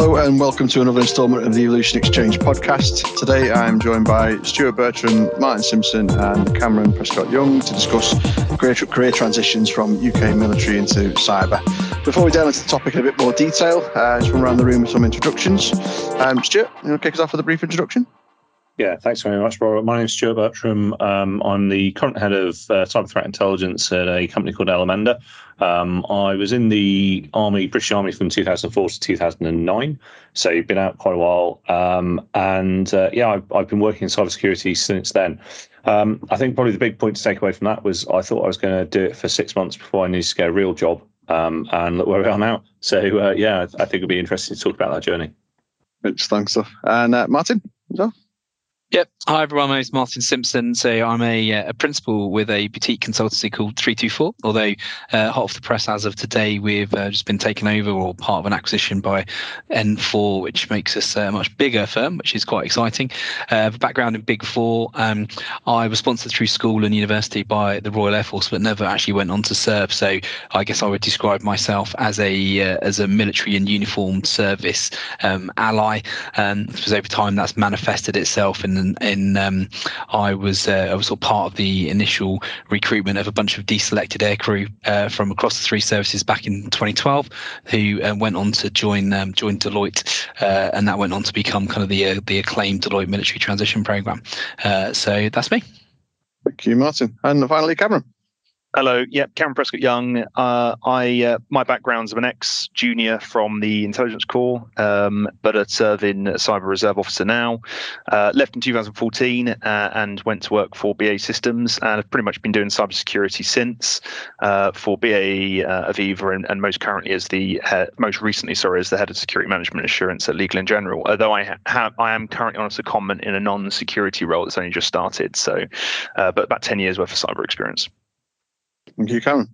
Hello and welcome to another instalment of the Evolution Exchange podcast. Today I'm joined by Stewart Bertram, Martin Simpson, and Cameron Prescott Young to discuss career, career transitions from UK military into cyber. Before we delve into the topic in a bit more detail, uh, just run around the room with some introductions. Um, Stewart, you want to kick us off with a brief introduction? Yeah, thanks very much, Robert. My name is Stewart Bertram. Um, I'm the current head of uh, cyber threat intelligence at a company called Elemendar. Um, I was in the Army, British Army, from 2004 to 2009, so you've been out quite a while. Um, and uh, yeah, I've, I've, been working in cybersecurity since then. Um, I think probably the big point to take away from that was I thought I was going to do it for six months before I needed to get a real job, um, and look where we are now. So uh, yeah, I think it'd be interesting to talk about that journey. Thanks, stuff. And uh, Martin, well. Yep. Hi, everyone. My name is Martin Simpson. So I'm a, uh, a principal with a boutique consultancy called 324, although uh, hot off the press as of today, we've uh, just been taken over or part of an acquisition by N4, which makes us a much bigger firm, which is quite exciting. Uh, background in Big Four. Um, I was sponsored through school and university by the Royal Air Force, but never actually went on to serve. So I guess I would describe myself as a uh, as a military and uniformed service um, ally. Um, over time that's manifested itself in and, in um, I was uh, I was sort of part of the initial recruitment of a bunch of deselected aircrew uh, from across the three services back in 2012, who uh, went on to join um, join Deloitte, uh, and that went on to become kind of the uh, the acclaimed Deloitte Military Transition Program. Uh, so that's me. Thank you, Martin, and finally, Cameron. Hello, yep, Cameron Prescott Young. Uh, I uh, my background's I'm an ex junior from the intelligence corps, um, but I serve in cyber reserve officer now. Uh, left in 2014 uh, and went to work for BAE Systems, and I've pretty much been doing cybersecurity since uh, for BA uh, Aviva, and, and, most currently as the most recently, sorry, as the head of security management assurance at Legal and General. Although I have I am currently on a secondment in a non-security role that's only just started, so but about 10 years worth of cyber experience. Thank you, Karen.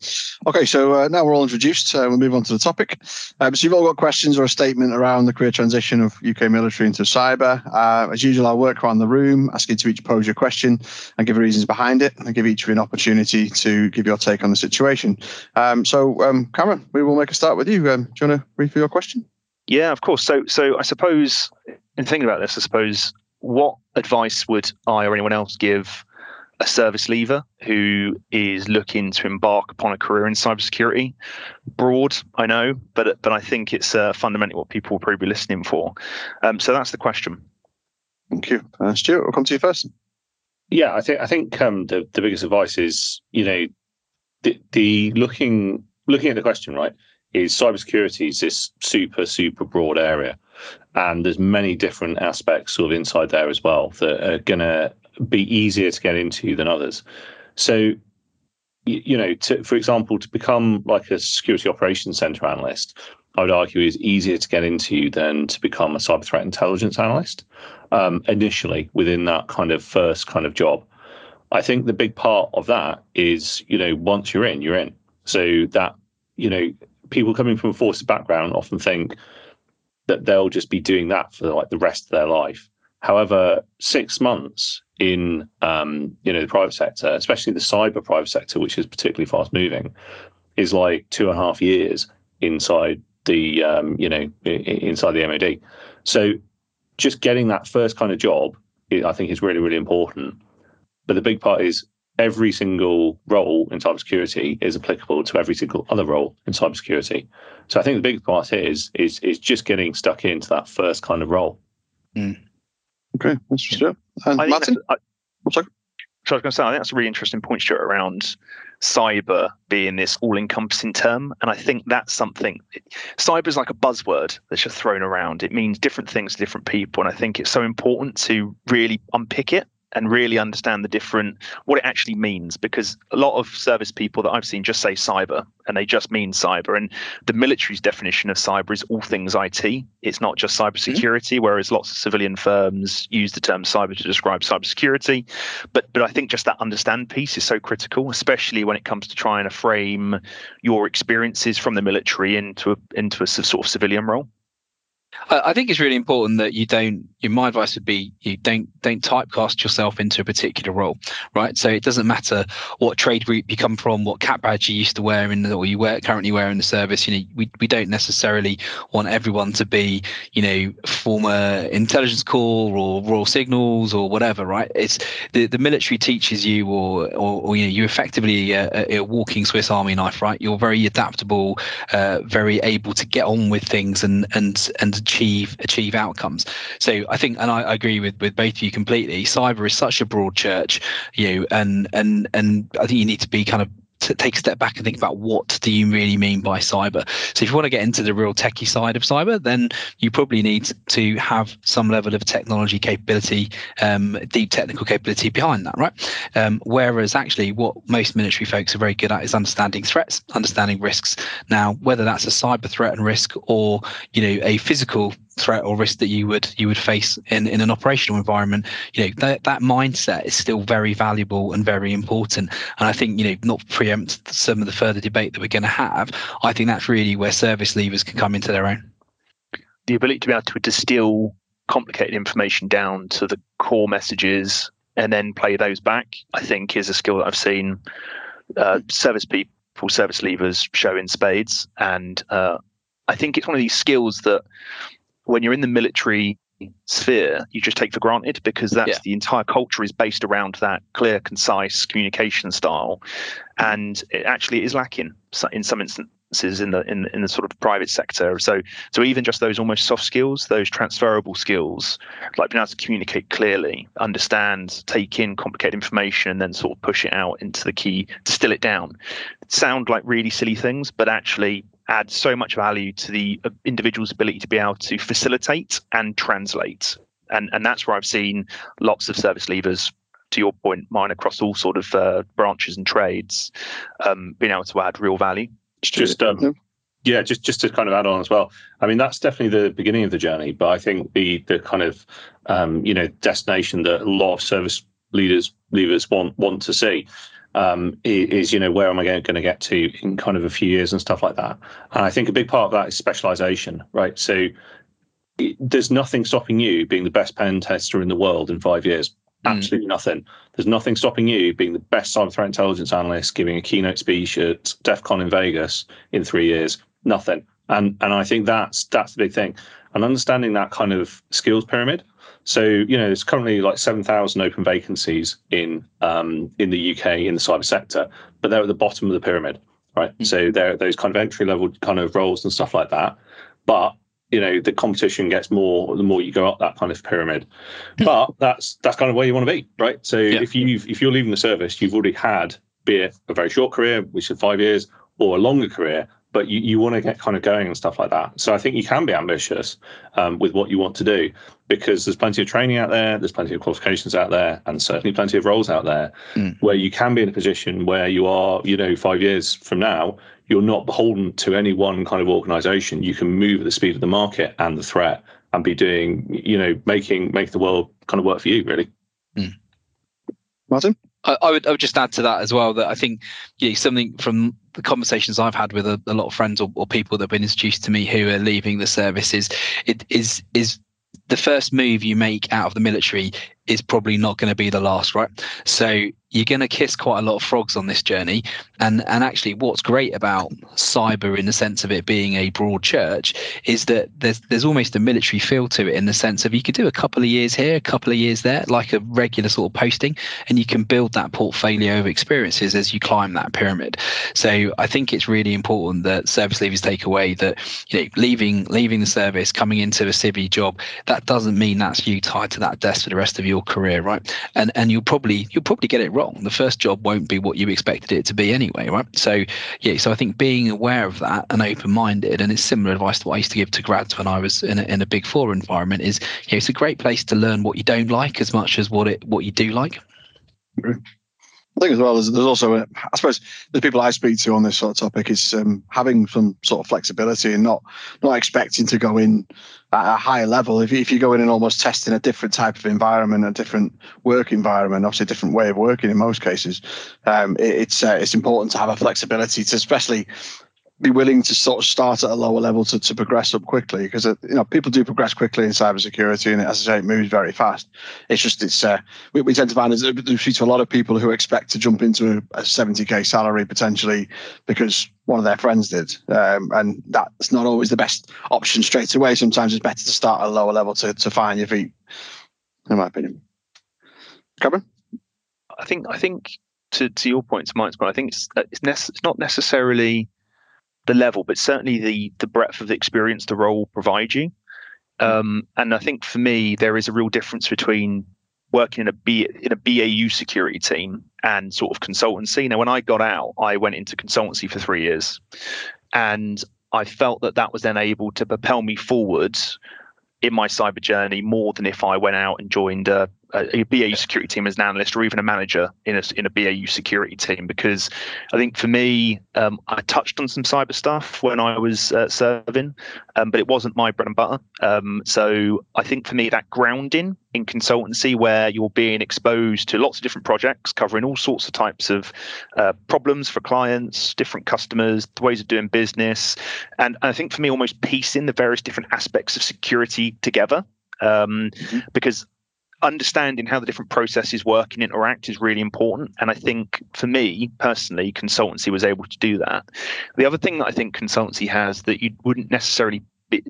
Okay, so uh, now we're all introduced. Uh, we'll move on to the topic. Um, so you've all got questions or a statement around the career transition of UK military into cyber. Uh, as usual, I'll work around the room, asking to each pose your question and give reasons behind it, and give each of you an opportunity to give your take on the situation. Um, so, um, Cameron, we will make a start with you. Um, do you want to read for your question? Yeah, of course. So, so I suppose in thinking about this, I suppose what advice would I or anyone else give? A service leaver who is looking to embark upon a career in cybersecurity. Broad, I know, but but I think it's uh, fundamentally what people will probably be listening for. Um, so that's the question. Thank you, uh, Stewart. We'll come to you first. Yeah, I think I think um, the the biggest advice is you know the, the looking looking at the question right is cybersecurity is this super super broad area and there's many different aspects sort of inside there as well that are going to be easier to get into than others. So, you know, to, for example, to become like a security operations center analyst, I would argue is easier to get into than to become a cyber threat intelligence analyst um, initially within that kind of first kind of job. I think the big part of that is, you know, once you're in, you're in. So that, you know, people coming from a forces background often think that they'll just be doing that for like the rest of their life. However, six months in um, you know the private sector, especially the cyber private sector, which is particularly fast moving, is like two and a half years inside the um, you know inside the MOD. So just getting that first kind of job, I think, is really really important. But the big part is every single role in cybersecurity is applicable to every single other role in cybersecurity. So I think the big part is is is just getting stuck into that first kind of role. Mm. Okay, that's just it. Uh, and Martin? I, oh, sorry? So I was going to say, I think that's a really interesting point, Stewart, around cyber being this all-encompassing term, and I think that's something. Cyber is like a buzzword that's just thrown around. It means different things to different people, and I think it's so important to really unpick it and really understand the different what it actually means because a lot of service people that I've seen just say cyber and they just mean cyber. And the military's definition of cyber is all things IT it's not just cybersecurity mm-hmm. whereas lots of civilian firms use the term cyber to describe cybersecurity. But but I think just that understand piece is so critical especially when it comes to trying to frame your experiences from the military into a, into a sort of civilian role. I think it's really important that you don't my advice would be you don't don't typecast yourself into a particular role, right? So it doesn't matter what trade group you come from, what cap badge you used to wear in or you wear currently wear in the service. You know, we, we don't necessarily want everyone to be, you know, former intelligence corps or royal signals or whatever, right? It's the, the military teaches you or, or, or you know, you're effectively a, a, walking Swiss Army knife, right? You're very adaptable, uh, very able to get on with things and and and achieve achieve outcomes. So I think, and I, I agree with with both of you completely. Cyber is such a broad church, you know, and and and I think you need to be kind of to take a step back and think about what do you really mean by cyber. So if you want to get into the real techie side of cyber, then you probably need to have some level of technology capability, um, deep technical capability behind that, right? Um, whereas actually, what most military folks are very good at is understanding threats, understanding risks. Now, whether that's a cyber threat and risk or you know a physical threat or risk that you would you would face in, in an operational environment you know that, that mindset is still very valuable and very important. And i think you know not preempt some of the further debate that we're going to have i think that's really where service leavers can come into their own. The ability to be able to distill complicated information down to the core messages and then play those back i think is a skill that i've seen uh, service people service leavers show in spades. And uh, I think it's one of these skills that when you're in the military sphere you just take for granted because that's yeah. the entire culture is based around that clear concise communication style and it actually is lacking in some in the in, in the sort of private sector so so even just those almost soft skills those transferable skills like being able to communicate clearly understand take in complicated information and then sort of push it out into the key distill it down sound like really silly things but actually add so much value to the uh, individual's ability to be able to facilitate and translate. And, and that's where I've seen lots of service leavers, to your point, mine across all sort of uh, branches and trades, um, being able to add real value. Just um, yeah, just just to kind of add on as well. I mean, that's definitely the beginning of the journey, but I think the the kind of um, you know destination that a lot of service leaders leaders want want to see um, is you know where am I going to get to in kind of a few years and stuff like that. And I think a big part of that is specialization, right? So it, there's nothing stopping you being the best pen tester in the world in five years. Mm. Absolutely mm. nothing. There's nothing stopping you being the best cyber threat intelligence analyst, giving a keynote speech at DEF CON in Vegas in three years. Nothing. And and I think that's that's the big thing. And understanding that kind of skills pyramid so you know, there's currently like seven thousand open vacancies in um, in the UK in the cyber sector, but they're at the bottom of the pyramid, right? Mm-hmm. So they're those kind of entry level kind of roles and stuff like that. But you know, the competition gets more the more you go up that kind of pyramid. Mm-hmm. But that's that's kind of where you want to be, right? So yeah. if you if you're leaving the service, you've already had be it a very short career, which is five years, or a longer career, but you, you want to get kind of going and stuff like that. So I think you can be ambitious um, with what you want to do because there's plenty of training out there, there's plenty of qualifications out there, and certainly plenty of roles out there mm. where you can be in a position where you are, you know, five years from now, you're not beholden to any one kind of organization. You can move at the speed of the market and the threat and be doing, you know, making make the world kind of work for you, really. Mm. Martin? I, would I would just add to that as well that I think you know, something from the conversations I've had with a, a lot of friends or, or, people that have been introduced to me who are leaving the service is it is is the first move you make out of the military is probably not going to be the last, right? So you're going to kiss quite a lot of frogs on this journey. And and actually, what's great about cyber, in the sense of it being a broad church, is that there's there's almost a military feel to it in the sense of you could do a couple of years here, a couple of years there, like a regular sort of posting, and you can build that portfolio of experiences as you climb that pyramid. So I think it's really important that service leavers take away that you know leaving leaving the service, coming into a civvy job, that doesn't mean that's you tied to that desk for the rest of your career, right? And and you'll probably you'll probably get it wrong wrong. The first job won't be what you expected it to be anyway, right? So yeah, so I think being aware of that and open minded, and it's similar advice to what I used to give to grads when I was in a, in a big four environment is you know, it's a great place to learn what you don't like as much as what it what you do like. I think as well there's, there's also a, I suppose the people I speak to on this sort of topic is um, having some sort of flexibility and not not expecting to go in at a higher level. If you, if you go in and almost testing a different type of environment, a different work environment, obviously a different way of working in most cases, um, it, it's uh, it's important to have a flexibility to especially be willing to sort of start at a lower level to, to progress up quickly because uh, you know people do progress quickly in cybersecurity and as I say it moves very fast. It's just it's uh, we, we tend to find speak to a lot of people who expect to jump into a, a 70k salary potentially because one of their friends did, um, and that's not always the best option straight away. Sometimes it's better to start at a lower level to to find your feet, in my opinion. Cameron, I think I think to, to your point, to Mike's point, I think it's it's, nece- it's not necessarily the level, but certainly the the breadth of the experience the role provides you. Um, and I think for me, there is a real difference between working in a B in a BAU security team and sort of consultancy. Now, when I got out, I went into consultancy for three years, and I felt that that was then able to propel me forward in my cyber journey more than if I went out and joined a, a, BAU security team as an analyst or even a manager in a in a BAU security team because I think for me um, I touched on some cyber stuff when I was uh, serving, um, but it wasn't my bread and butter. Um, so I think for me that grounding in consultancy where you're being exposed to lots of different projects covering all sorts of types of uh, problems for clients, different customers, the ways of doing business, and, and I think for me almost piecing the various different aspects of security together um, mm-hmm. because understanding how the different processes work and interact is really important. And I think for me personally, consultancy was able to do that. The other thing that I think consultancy has that you wouldn't necessarily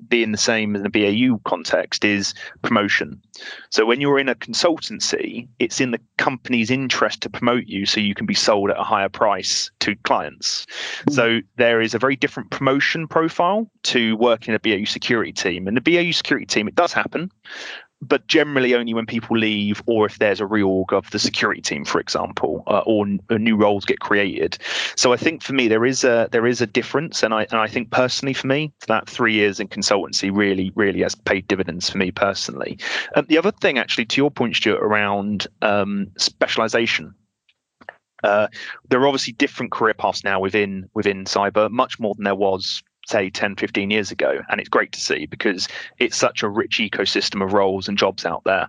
be in the same in the BAU context is promotion. So when you're in a consultancy, it's in the company's interest to promote you so you can be sold at a higher price to clients. Mm-hmm. So there is a very different promotion profile to working in a BAU security team. And the BAU security team, it does happen, but generally only when people leave or if there's a reorg of the security team, for example, uh, or, or, new roles get created. So I think for me there is a there is a difference, and I and I think personally for me that three years in consultancy really really has paid dividends for me personally. Um, the other thing, actually, to your point, Stewart, around um, specialization. Uh, there are obviously different career paths now within within cyber, much more than there was say 10 15 years ago. And it's great to see because it's such a rich ecosystem of roles and jobs out there.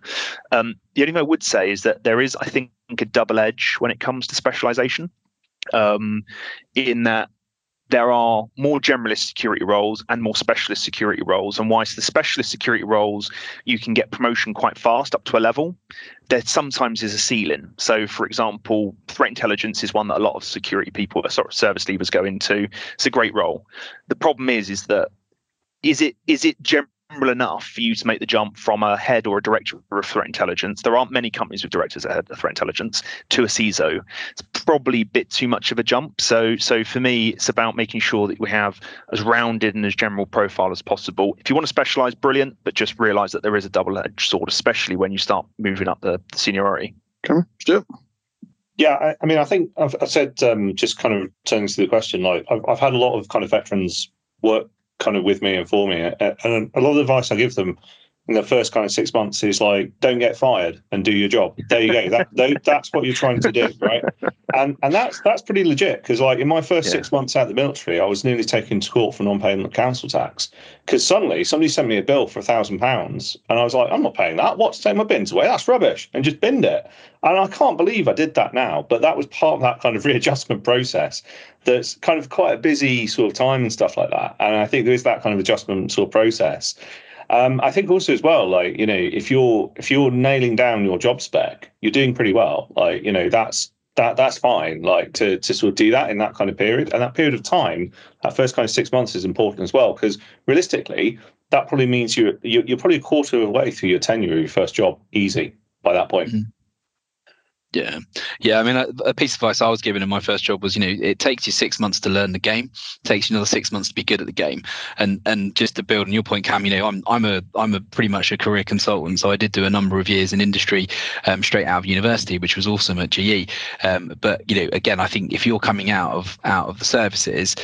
Um, the only thing i would say is that there is i think a double edge when it comes to specialization. Um, in that there are more generalist security roles and more specialist security roles. And whilst the specialist security roles, you can get promotion quite fast up to a level, there sometimes is a ceiling. So, for example, threat intelligence is one that a lot of security people, uh, sort of service leavers go into. It's a great role. The problem is, is that is it is it general enough for you to make the jump from a head or a director of threat intelligence. There aren't many companies with directors at head of threat intelligence to a CISO. It's probably a bit too much of a jump. So, so for me, it's about making sure that we have as rounded and as general profile as possible. If you want to specialize, brilliant, but just realize that there is a double-edged sword, especially when you start moving up the, the seniority. Come on, Stewart. Yeah, I, I, mean, I think I've, I've said um, just kind of turning to the question. Like, I've, I've had a lot of kind of veterans work kind of with me and for me. And a lot of the advice I give them in the first kind of six months is like, don't get fired and do your job. There you go. That, that's what you're trying to do, right? And and that's that's pretty legit because like in my first yeah. six months out of the military, I was nearly taken to court for non-payment of council tax because suddenly somebody sent me a bill for a thousand pounds and I was like, I'm not paying that. What's take my bins away? That's rubbish, and just binned it. And I can't believe I did that now, but that was part of that kind of readjustment process. That's kind of quite a busy sort of time and stuff like that. And I think there is that kind of adjustment sort of process. Um, I think also as well, like you know, if you're if you're nailing down your job spec, you're doing pretty well. Like you know, that's that that's fine. Like to to sort of do that in that kind of period, and that period of time, that first kind of six months is important as well because realistically, that probably means you're you're probably a quarter of the way through your tenure of your first job, easy by that point. Mm-hmm. Yeah, yeah. I mean, a, a, piece of advice I was given in my first job was, you know, it takes you six months to learn the game. It takes you another six months to be good at the game. And and just to build on your point, Cam, you know, I'm I'm a I'm a pretty much a career consultant, so I did do a number of years in industry um, straight out of university, which was awesome at GE. Um, but you know, again, I think if you're coming out of out of the services,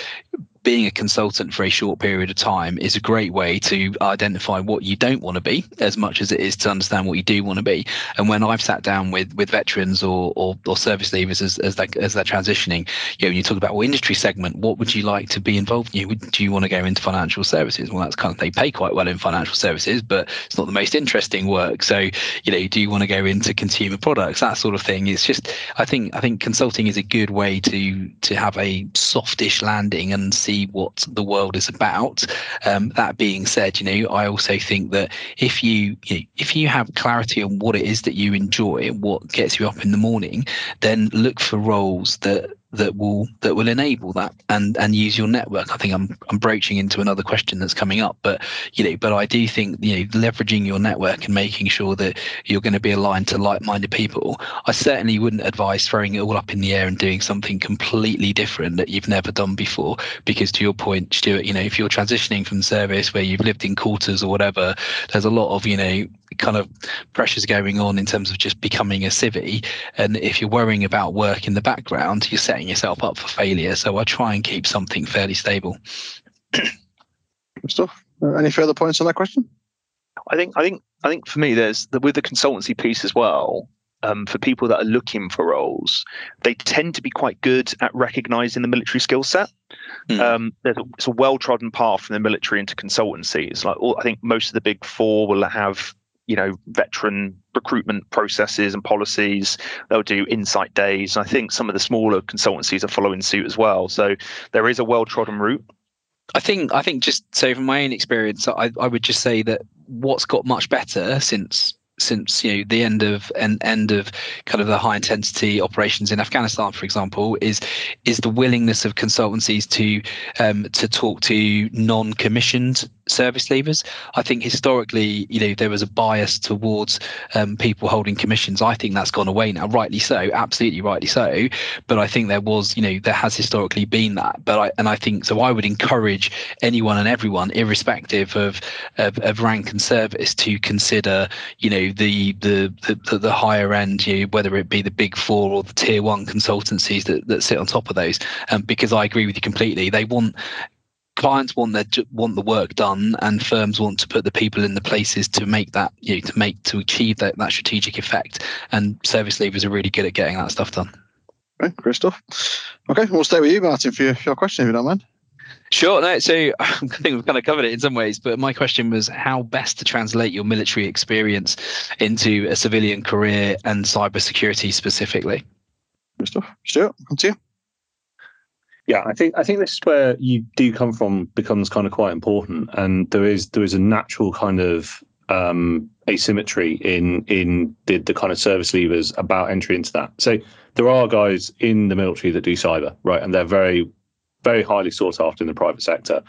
being a consultant for a short period of time is a great way to identify what you don't want to be as much as it is to understand what you do want to be. And when I've sat down with with veterans or or, or service leavers as, as, they, as they're transitioning, you know, when you talk about well, industry segment, what would you like to be involved in? Do you want to go into financial services? Well, that's kind of, they pay quite well in financial services, but it's not the most interesting work. So, you know, do you want to go into consumer products? That sort of thing. It's just, I think, I think consulting is a good way to, to have a softish landing and see see what the world is about. Um, that being said, you know, I also think that if you, you know, if you have clarity on what it is that you enjoy, what gets you up in the morning, then look for roles that that will that will enable that and and use your network. I think I'm I'm broaching into another question that's coming up, but you know, but I do think you know leveraging your network and making sure that you're going to be aligned to like-minded people. I certainly wouldn't advise throwing it all up in the air and doing something completely different that you've never done before. Because to your point, Stewart, you know, if you're transitioning from service where you've lived in quarters or whatever, there's a lot of you know kind of pressures going on in terms of just becoming a civvy. And if you're worrying about work in the background, you're setting yourself up for failure. So I try and keep something fairly stable. Good stuff. Uh, any further points on that question? I think I think I think for me, there's the, with the consultancy piece as well. Um, for people that are looking for roles, they tend to be quite good at recognizing the military skill set. Mm. Um, there's a, it's a well trodden path from the military into consultancy. It's like all, I think most of the big four will have you know veteran recruitment processes and policies. They'll do insight days. And i think some of the smaller consultancies are following suit as well. So there is a well trodden route. I think I think just so from my own experience, I, I would just say that what's got much better since since you know the end of and end of kind of the high intensity operations in Afghanistan, for example, is is the willingness of consultancies to um, to talk to non-commissioned service leavers. I think historically, you know, there was a bias towards um, people holding commissions. I think that's gone away now, rightly so, absolutely rightly so. But I think there was, you know, there has historically been that. But I and I think so. I would encourage anyone and everyone, irrespective of of, of rank and service, to consider, you know, the the the, the higher end, you know, whether it be the big four or the tier one consultancies that, that sit on top of those. Um, because I agree with you completely. They want clients want their want the work done and firms want to put the people in the places to make that you know to make to achieve that, that strategic effect and service leavers are really good at getting that stuff done great stuff okay we'll stay with you martin for your, for your question if you don't mind Sure. No, so I think we've kind of covered it in some ways, but my question was how best to translate your military experience into a civilian career and cybersecurity specifically. Good stuff. Stewart, come to you. Yeah, I think I think this is where you do come from becomes kind of quite important, and there is there is a natural kind of um, asymmetry in in the, the kind of service leavers about entry into that. So there are guys in the military that do cyber, right, and they're very very highly sought after in the private sector,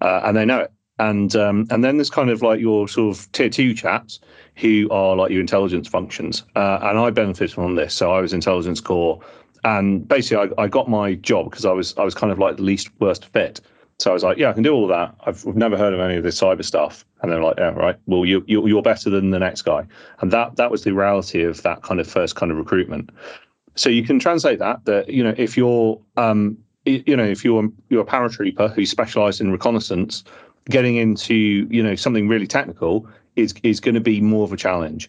uh, and they know it. And um, and then there's kind of like your sort of tier two chaps who are like your intelligence functions, uh, and I benefited from this. So I was intelligence corps, and basically I, I got my job because I was I was kind of like the least worst fit. So I was like, yeah, I can do all of that. I've, I've never heard of any of this cyber stuff. And they're like, yeah, right. Well, you, you you're better than the next guy. And that that was the reality of that kind of first kind of recruitment. So you can translate that that you know if you're um you know if you're you're a paratrooper who specialised in reconnaissance, getting into you know something really technical is is going to be more of a challenge.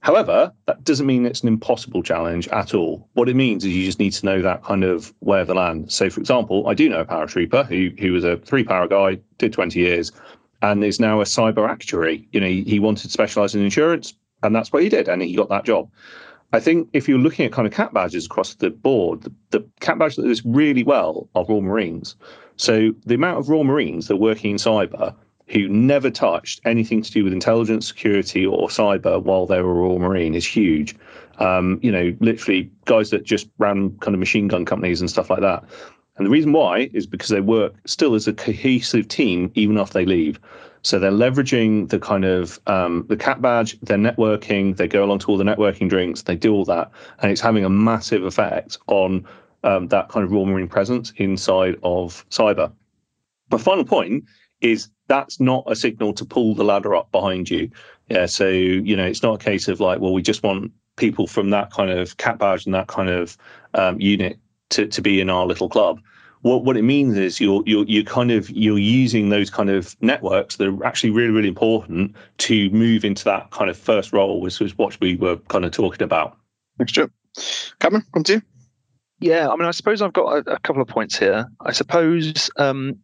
However, that doesn't mean it's an impossible challenge at all. What it means is you just need to know that kind of where the land. So, for example, I do know a paratrooper who who was a three para guy, did 20 years, and is now a cyber actuary. You know, he, he wanted to specialize in insurance, and that's what he did, and he got that job. I think if you're looking at kind of cap badges across the board, the, the cap badge that does really well are Royal Marines. So the amount of Royal Marines that are working in cyber who never touched anything to do with intelligence, security, or cyber while they were Royal Marine is huge. Um, you know, literally guys that just ran kind of machine gun companies and stuff like that. And the reason why is because they work still as a cohesive team even after they leave. So they're leveraging the kind of um, the cap badge, they're networking, they go along to all the networking drinks, they do all that, and it's having a massive effect on um, that kind of Royal Marine presence inside of cyber. My final point is that's not a signal to pull the ladder up behind you. Yeah, so you know it's not a case of like, well, we just want people from that kind of cap badge and that kind of um, unit to, to be in our little club. What what it means is you're you're you're kind of you're using those kind of networks that are actually really really important to move into that kind of first role, which was what we were kind of talking about. Thanks, Joe. Cameron, come to you. Yeah, I mean, I suppose I've got a, a couple of points here. I suppose um,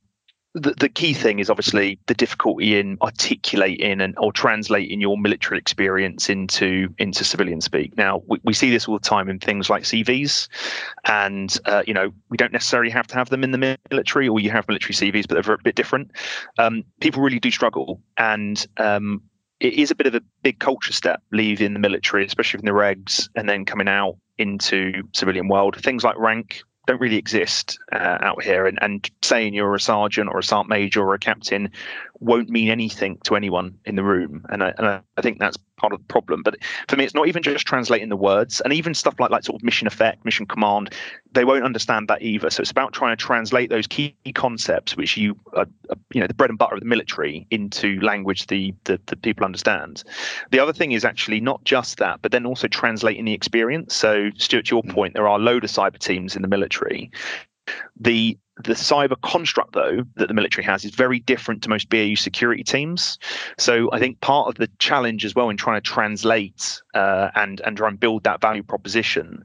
the, the key thing is obviously the difficulty in articulating and or translating your military experience into into civilian speak. Now we, we see this all the time in things like CVs, and uh, you know we don't necessarily have to have them in the military, or you have military CVs, but they're a bit different. Um, people really do struggle, and um, it is a bit of a big culture step leaving the military, especially in the regs, and then coming out into civilian world. Things like rank don't really exist uh, out here, and, and saying you're a sergeant or a sergeant major or a captain won't mean anything to anyone in the room. And I, and I think that's part of the problem. But for me, it's not even just translating the words, and even stuff like like sort of mission effect, mission command. They won't understand that either. So it's about trying to translate those key concepts, which you are, you know the bread and butter of the military, into language the, the the people understand. The other thing is actually not just that, but then also translating the experience. So Stewart, to your mm. point, there are a load of cyber teams in the military. The the cyber construct, though, that the military has is very different to most BAU security teams. So I think part of the challenge as well in trying to translate uh, and and try and build that value proposition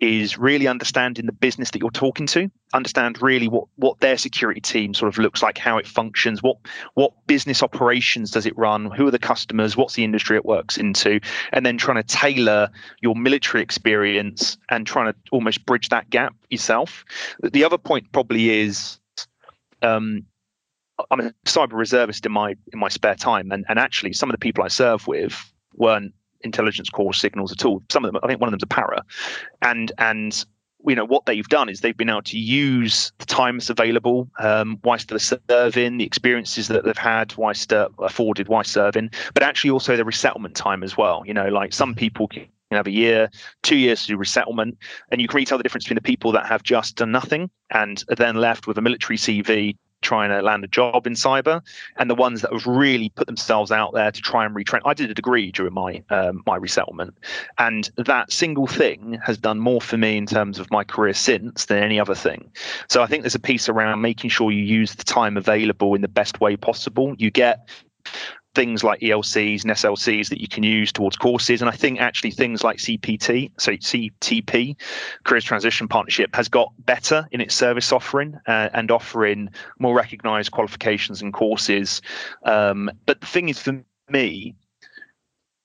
is really understanding the business that you're talking to understand really what what their security team sort of looks like how it functions what what business operations does it run who are the customers what's the industry it works into and then trying to tailor your military experience and trying to almost bridge that gap yourself. The other point probably is um, I'm a cyber reservist in my in my spare time, and, and actually some of the people I serve with weren't intelligence corps signals at all. Some of them, I think one of them's a para, and and you know what they've done is they've been able to use the time that's available um, whilst they're serving, the experiences that they've had whilst uh, afforded whilst serving, but actually also the resettlement time as well. You know, like some people can have a year, two years to do resettlement, and you can really tell the difference between the people that have just done nothing and are then left with a military CV trying to land a job in cyber, and the ones that have really put themselves out there to try and retrain. I did a degree during my um, my resettlement, and that single thing has done more for me in terms of my career since than any other thing. So I think there's a piece around making sure you use the time available in the best way possible. You get things like ELCs and SLCs that you can use towards courses. And I think actually things like CPT, so CTP, Careers Transition Partnership, has got better in its service offering uh, and offering more recognized qualifications and courses. Um, but the thing is, for me,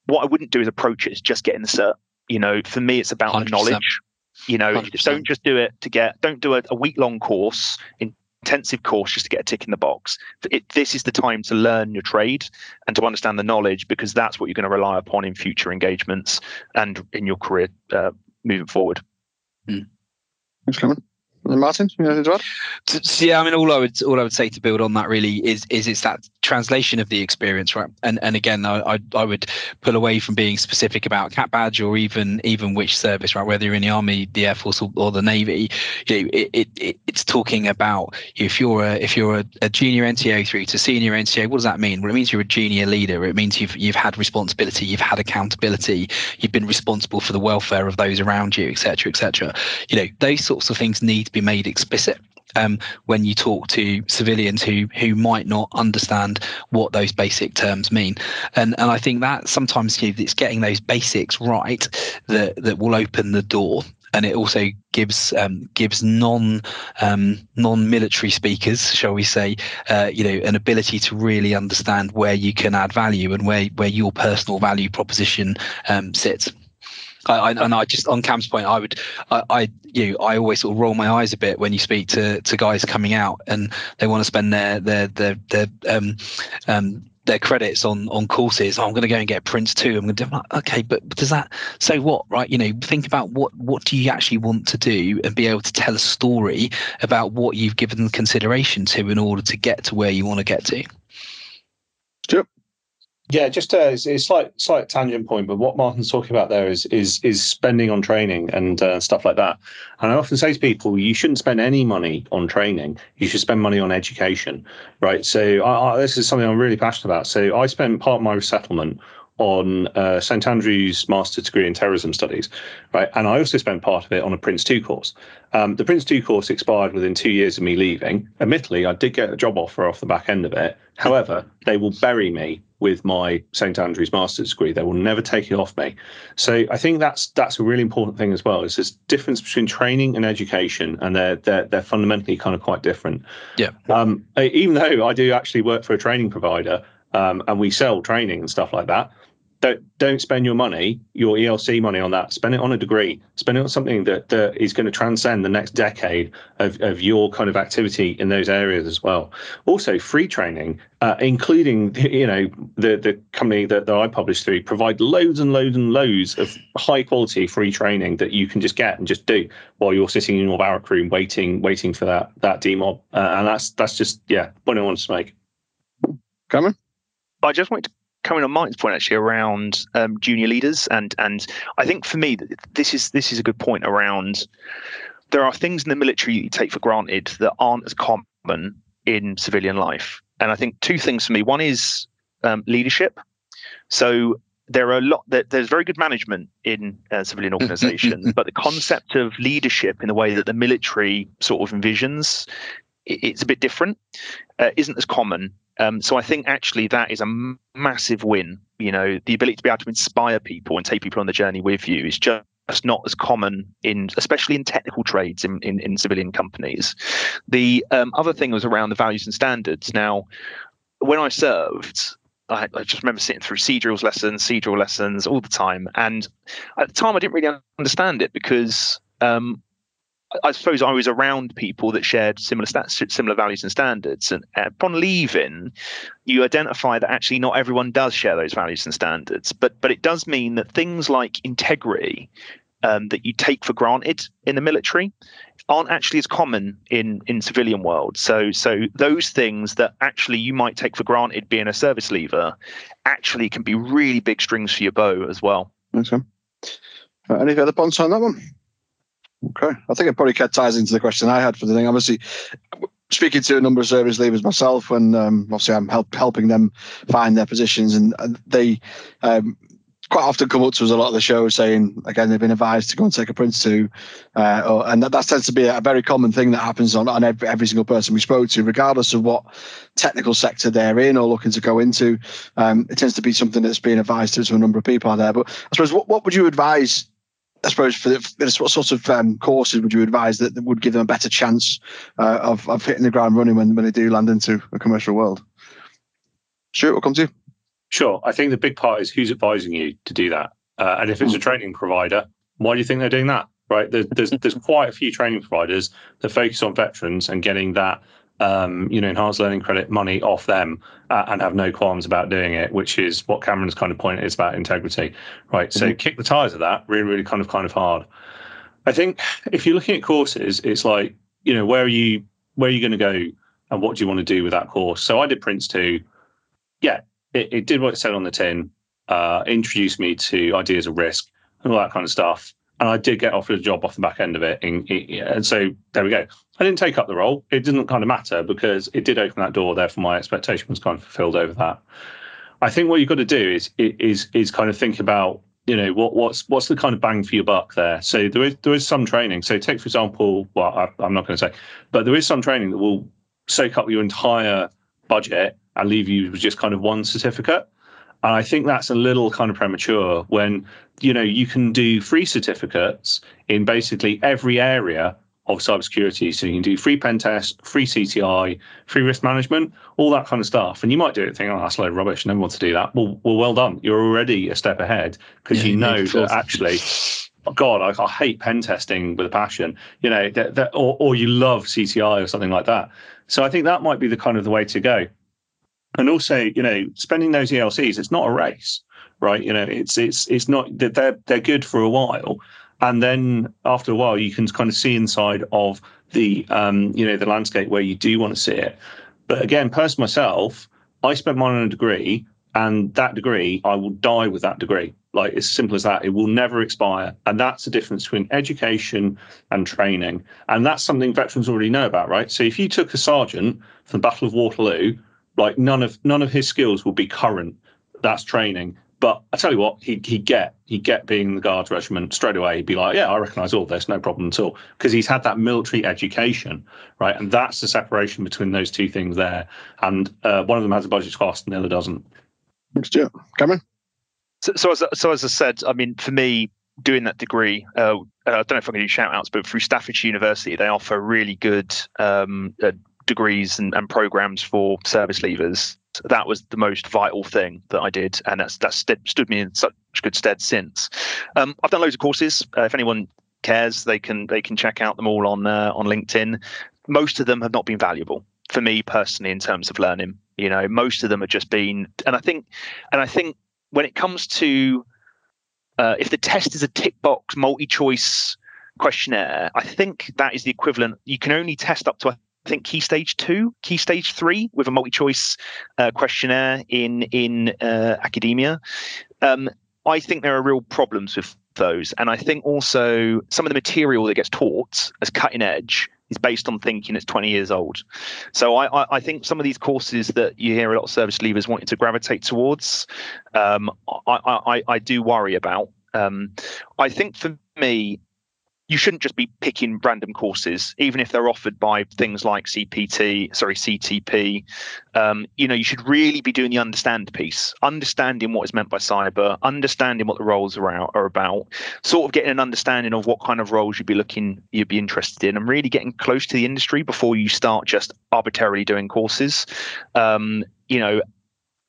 what I wouldn't do is approach it as just getting the cert. You know, for me, it's about 100%. the knowledge. You know, 100%. don't just do it to get, don't do a, a week long course in intensive course just to get a tick in the box. It, this is the time to learn your trade and to understand the knowledge because that's what you're going to rely upon in future engagements and in your career uh, moving forward. Mm. Thanks, Clement. Martin, you know, yeah, I mean, all I would all I would say to build on that really is is it's that translation of the experience, right? And and again, I I, would pull away from being specific about cap badge or even even which service, right? Whether you're in the army, the air force, or, or the navy, you know, it, it, it, it's talking about if you're a if you're a, a junior NCO through to senior NCO, what does that mean? Well, it means you're a junior leader. It means you've you've had responsibility, you've had accountability, you've been responsible for the welfare of those around you, etc., etc. You know, those sorts of things need be made explicit um, when you talk to civilians who who might not understand what those basic terms mean. And and I think that sometimes it's getting those basics right that that will open the door. And it also gives um, gives non um, non military speakers, shall we say, uh, you know, an ability to really understand where you can add value and where where your personal value proposition um, sits. I, and I just on Cam's point, I would, I, I, you I always sort of roll my eyes a bit when you speak to to guys coming out and they want to spend their their their their um um their credits on on courses. Oh, I'm going to go and get Prince 2. I'm going to do like, okay, but, does that so what? Right? You know, think about what what do you actually want to do and be able to tell a story about what you've given consideration to in order to get to where you want to get to. Stewart. Yeah, just a, a slight slight tangent point, but what Martin's talking about there is is is spending on training and uh, stuff like that. And I often say to people, you shouldn't spend any money on training. You should spend money on education, right? So I, I, this is something I'm really passionate about. So I spent part of my resettlement on uh, St Andrews master's Degree in Terrorism Studies, right? And I also spent part of it on a Prince 2 course. Um, the Prince 2 course expired within two years of me leaving. Admittedly, I did get a job offer off the back end of it. However, they will bury me with my St Andrews master's degree. They will never take it off me. So I think that's that's a really important thing as well. Is this difference between training and education, and they're they're they're fundamentally kind of quite different. Yeah. Um, even though I do actually work for a training provider, um, and we sell training and stuff like that don't don't spend your money, your ELC money on that. Spend it on a degree. Spend it on something that, that is going to transcend the next decade of, of your kind of activity in those areas as well. Also, free training, uh, including you know the the company that, that I publish through, provide loads and loads and loads of high quality free training that you can just get and just do while you're sitting in your barrack room waiting waiting for that that demob. Uh, and that's that's just yeah, what I want to make. Cameron. I just wanted to coming on Martin's point actually around um, junior leaders, and and I think for me this is this is a good point around. There are things in the military you take for granted that aren't as common in civilian life, and I think two things for me. One is um, leadership. So there are a lot. that There's very good management in uh, civilian organisations, but the concept of leadership in the way that the military sort of envisions, it's a bit different. Uh, isn't as common um, so I think actually that is a massive win. You know, the ability to be able to inspire people and take people on the journey with you is just not as common in, especially in technical trades in, in, in civilian companies. The um, other thing was around the values and standards. Now, when I served, I, just remember sitting through sea drills lessons, sea drill lessons all the time, and at the time I didn't really understand it because um, I suppose I was around people that shared similar stats, similar values and standards. And upon leaving, you identify that actually not everyone does share those values and standards. But but it does mean that things like integrity um, that you take for granted in the military aren't actually as common in in civilian world. So so those things that actually you might take for granted being a service leaver actually can be really big strings for your bow as well. Okay. Uh, any other points on that one? Okay. I think it probably ties into the question I had for the thing. Obviously, speaking to a number of service leavers myself, and um, obviously I'm help, helping them find their positions, and, they um, quite often come up to us a lot of the show saying, again, they've been advised to go and take a Prince 2. Uh, or, and that, that tends to be a very common thing that happens on, on every, every single person we spoke to, regardless of what technical sector they're in or looking to go into. Um, it tends to be something that's being advised to, to a number of people out there. But I suppose, what, what would you advise I suppose for, what sort of um, courses would you advise that, that, would give them a better chance uh, of, of hitting the ground running when, when they do land into a commercial world? Stewart, what comes to you? Sure. I think the big part is who's advising you to do that. Uh, and if it's a hmm. training provider, why do you think they're doing that? Right. There's, there's, there's quite a few training providers that focus on veterans and getting that um, you know, enhanced learning credit money off them uh, and have no qualms about doing it, which is what Cameron's kind of point is about integrity, right? Mm-hmm. So kick the tires of that really, really kind of kind of hard. I think if you're looking at courses, it's like, you know, where are you where are you going to go and what do you want to do with that course? So I did Prince 2. Yeah, it, it did what it said on the tin, uh, introduced me to ideas of risk and all that kind of stuff and I did get offered a job off the back end of it. In, and so there we go. I didn't take up the role. It didn't kind of matter because it did open that door. Therefore, my expectation was kind of fulfilled over that. I think what you've got to do is is is kind of think about you know what what's what's the kind of bang for your buck there. So there is there is some training. So take for example, well I, I'm not going to say, but there is some training that will soak up your entire budget and leave you with just kind of one certificate. And I think that's a little kind of premature when, you know, you can do free certificates in basically every area of cybersecurity. So you can do free pen test, free CTI, free risk management, all that kind of stuff. And you might do it thinking, oh, that's a load of rubbish. No one wants to do that. Well, well, well done. You're already a step ahead because yeah, you know that actually, oh, God, I, I, hate pen testing with a passion, you know, that, that, or, or you love CTI or something like that. So I think that might be the kind of the way to go and also you know spending those ELCs it's not a race right? You know it's it's it's not that they're they're good for a while. And then after a while you can kind of see inside of the um you know the landscape where you do want to see it. But again personally myself I spent mine on a degree and that degree I will die with that degree. Like it's simple as that. It will never expire. And that's the difference between education and training. And that's something veterans already know about right? So if you took a sergeant from the battle of waterloo like none of none of his skills will be current. That's training. But I tell you what, he he get he get being the guards regiment straight away. He'd be like, yeah, I recognise all this, no problem at all, because he's had that military education, right? And that's the separation between those two things there. And uh, one of them has a budget cost, and the other doesn't. Thanks, Stewart. Cameron? So, so, as, so as I said, I mean, for me, doing that degree, uh, I don't know if I'm going to do shout outs, but through Staffordshire University, they offer really good um, uh, degrees and, and programs for service leavers. That was the most vital thing that I did, and that's that's stood me in such good stead since. Um, I've done loads of courses. Uh, if anyone cares, they can they can check out them all on uh, on LinkedIn. Most of them have not been valuable for me personally in terms of learning. You know, most of them have just been, and I think, and I think when it comes to uh, if the test is a tick box multi choice questionnaire, I think that is the equivalent. You can only test up to I think key stage two, key stage three with a multi choice uh, questionnaire in in uh, academia. Um, I think there are real problems with those, and I think also some of the material that gets taught as cutting edge is based on thinking it's 20 years old. So I, I, I, think some of these courses that you hear a lot of service leavers wanting to gravitate towards, um, I, I, I do worry about. Um, I think for me, you shouldn't just be picking random courses, even if they're offered by things like CPT, sorry, CTP. Um, you know, you should really be doing the understand piece, understanding what is meant by cyber, understanding what the roles are, out, are about, sort of getting an understanding of what kind of roles you'd be looking, you'd be interested in, and really getting close to the industry before you start just arbitrarily doing courses. Um, you know,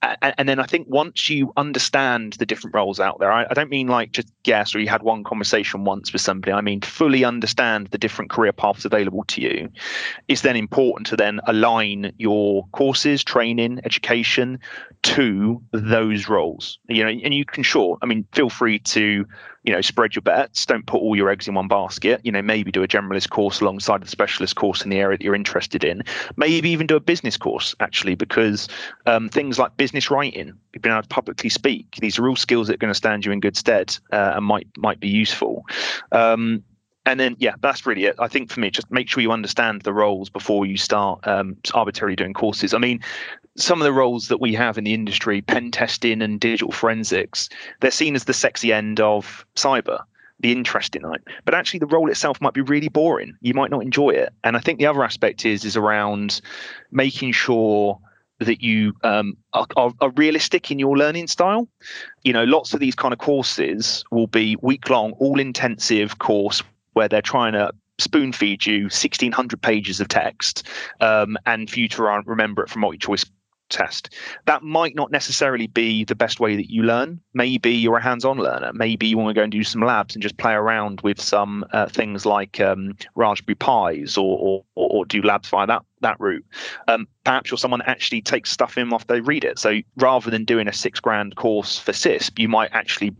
and, then I think once you understand the different roles out there, I, don't mean like just guess or you had one conversation once with somebody. I mean fully understand the different career paths available to you. It's then important to then align your courses, training, education to those roles. You know, and you can sure. I mean, feel free to you know spread your bets. Don't put all your eggs in one basket. You know maybe do a generalist course alongside the specialist course in the area that you're interested in. Maybe even do a business course actually because um, things like business writing being able to publicly speak. These are all skills that are going to stand you in good stead uh, and might might be useful. Um, and then yeah that's really it. I think for me just make sure you understand the roles before you start um, arbitrarily doing courses. I mean some of the roles that we have in the industry, pen testing and digital forensics, they're seen as the sexy end of cyber, the interesting night. But actually, the role itself might be really boring. You might not enjoy it. And I think the other aspect is is around making sure that you um, are, are, are, realistic in your learning style. You know, lots of these kind of courses will be week long, all intensive course where they're trying to spoon feed you 1600 pages of text um, and for you to remember it from multi choice test. That might not necessarily be the best way that you learn. Maybe you're a hands-on learner. Maybe you want to go and do some labs and just play around with some uh, things like um, Raspberry Pis or, or, or do labs via that that route. Um, perhaps you're someone that actually takes stuff in after they read it. So rather than doing a six grand course for CISSP, you might actually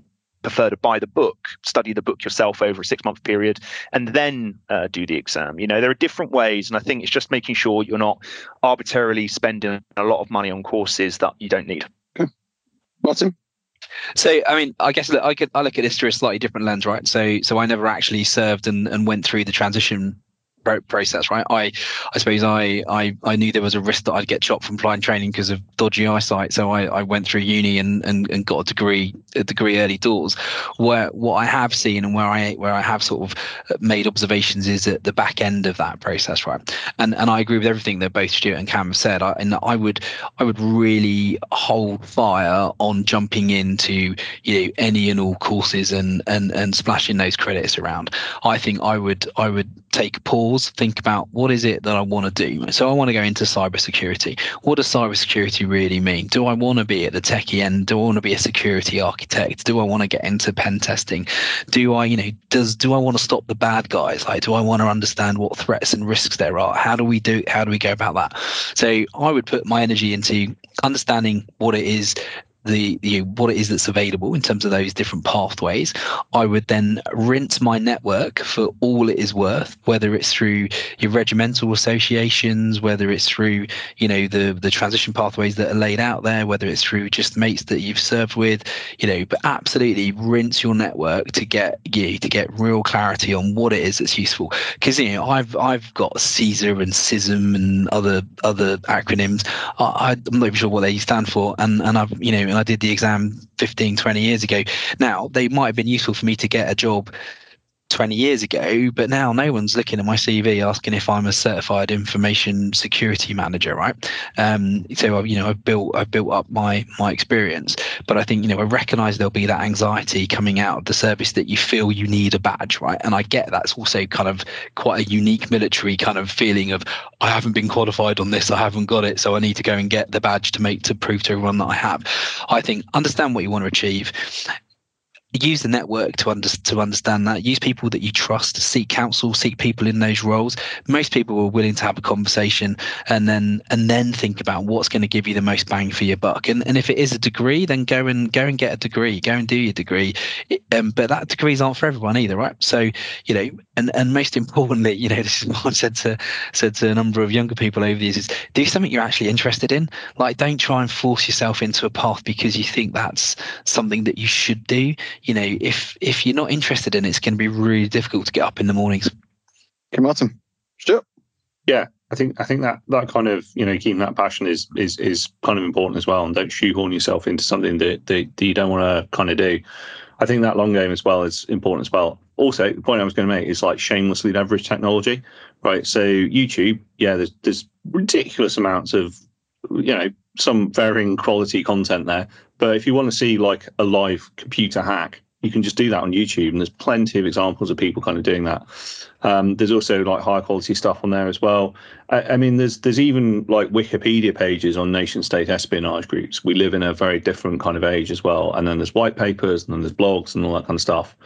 prefer to buy the book, study the book yourself over a six month period, and then uh, do the exam. You know, there are different ways, and I think it's just making sure you're not arbitrarily spending a lot of money on courses that you don't need. Okay. Martin. So, I mean, I guess I could I look at this through a slightly different lens, right? So, so I never actually served and, and went through the transition process, right? I, I suppose I, I, I knew there was a risk that I'd get shot from flying training because of dodgy eyesight. So I, I went through uni and, and, and got a degree, a degree early doors. Where what I have seen and where I, where I have sort of made observations is at the back end of that process, right? And and I agree with everything that both Stewart and Cam have said. I, and I would, I would really hold fire on jumping into you know any and all courses and and and splashing those credits around. I think I would, I would take pause, think about what is it that I want to do. So I want to go into cybersecurity. What does cybersecurity really mean? Do I want to be at the techie end? Do I want to be a security architect? Do I want to get into pen testing? Do I, you know, does do I want to stop the bad guys? Like, do I want to understand what threats and risks there are? How do we do? How do we go about that? So I would put my energy into understanding what it is the you what it is that's available in terms of those different pathways. I would then rinse my network for all it is worth, whether it's through your regimental associations, whether it's through you know the the transition pathways that are laid out there, whether it's through just mates that you've served with, you know. But absolutely rinse your network to get you to get real clarity on what it is that's useful. Because you know I've I've got CISA and CISM and other other acronyms. I, I'm not even sure what they stand for, and and I've you know I did the exam 15, 20 years ago. Now, they might have been useful for me to get a job 20 years ago, but now no one's looking at my CV asking if I'm a certified information security manager, right? Um, so you know, I've built I've built up my my experience, but I think you know I recognise there'll be that anxiety coming out of the service that you feel you need a badge, right? And I get that's also kind of quite a unique military kind of feeling of I haven't been qualified on this, I haven't got it, so I need to go and get the badge to make to prove to everyone that I have. I think understand what you want to achieve use the network to under, to understand that. Use people that you trust to seek counsel seek people in those roles. Most people are willing to have a conversation and then and then think about what's going to give you the most bang for your buck. And and if it is a degree then go and go and get a degree. Go and do your degree. Um, but that degrees aren't for everyone either right? So you know and and most importantly you know this is what i've said to said to a number of younger people over the years is do something you're actually interested in. Like don't try and force yourself into a path because you think that's something that you should do you know, if if you're not interested in it, it's going to be really difficult to get up in the mornings. Okay, Martin, Stewart. Yeah, I think I think that that kind of you know keeping that passion is is is kind of important as well, and don't shoehorn yourself into something that that, that you don't want to kind of do. I think that long game as well is important as well. Also, the point I was going to make is like shamelessly leverage technology, right? So YouTube, yeah, there's there's ridiculous amounts of you know some varying quality content there. But if you want to see like a live computer hack, you can just do that on YouTube, and there's plenty of examples of people kind of doing that. Um, there's also like high quality stuff on there as well. I, I, mean, there's there's even like Wikipedia pages on nation state espionage groups. We live in a very different kind of age as well. And then there's white papers, and then there's blogs and all that kind of stuff.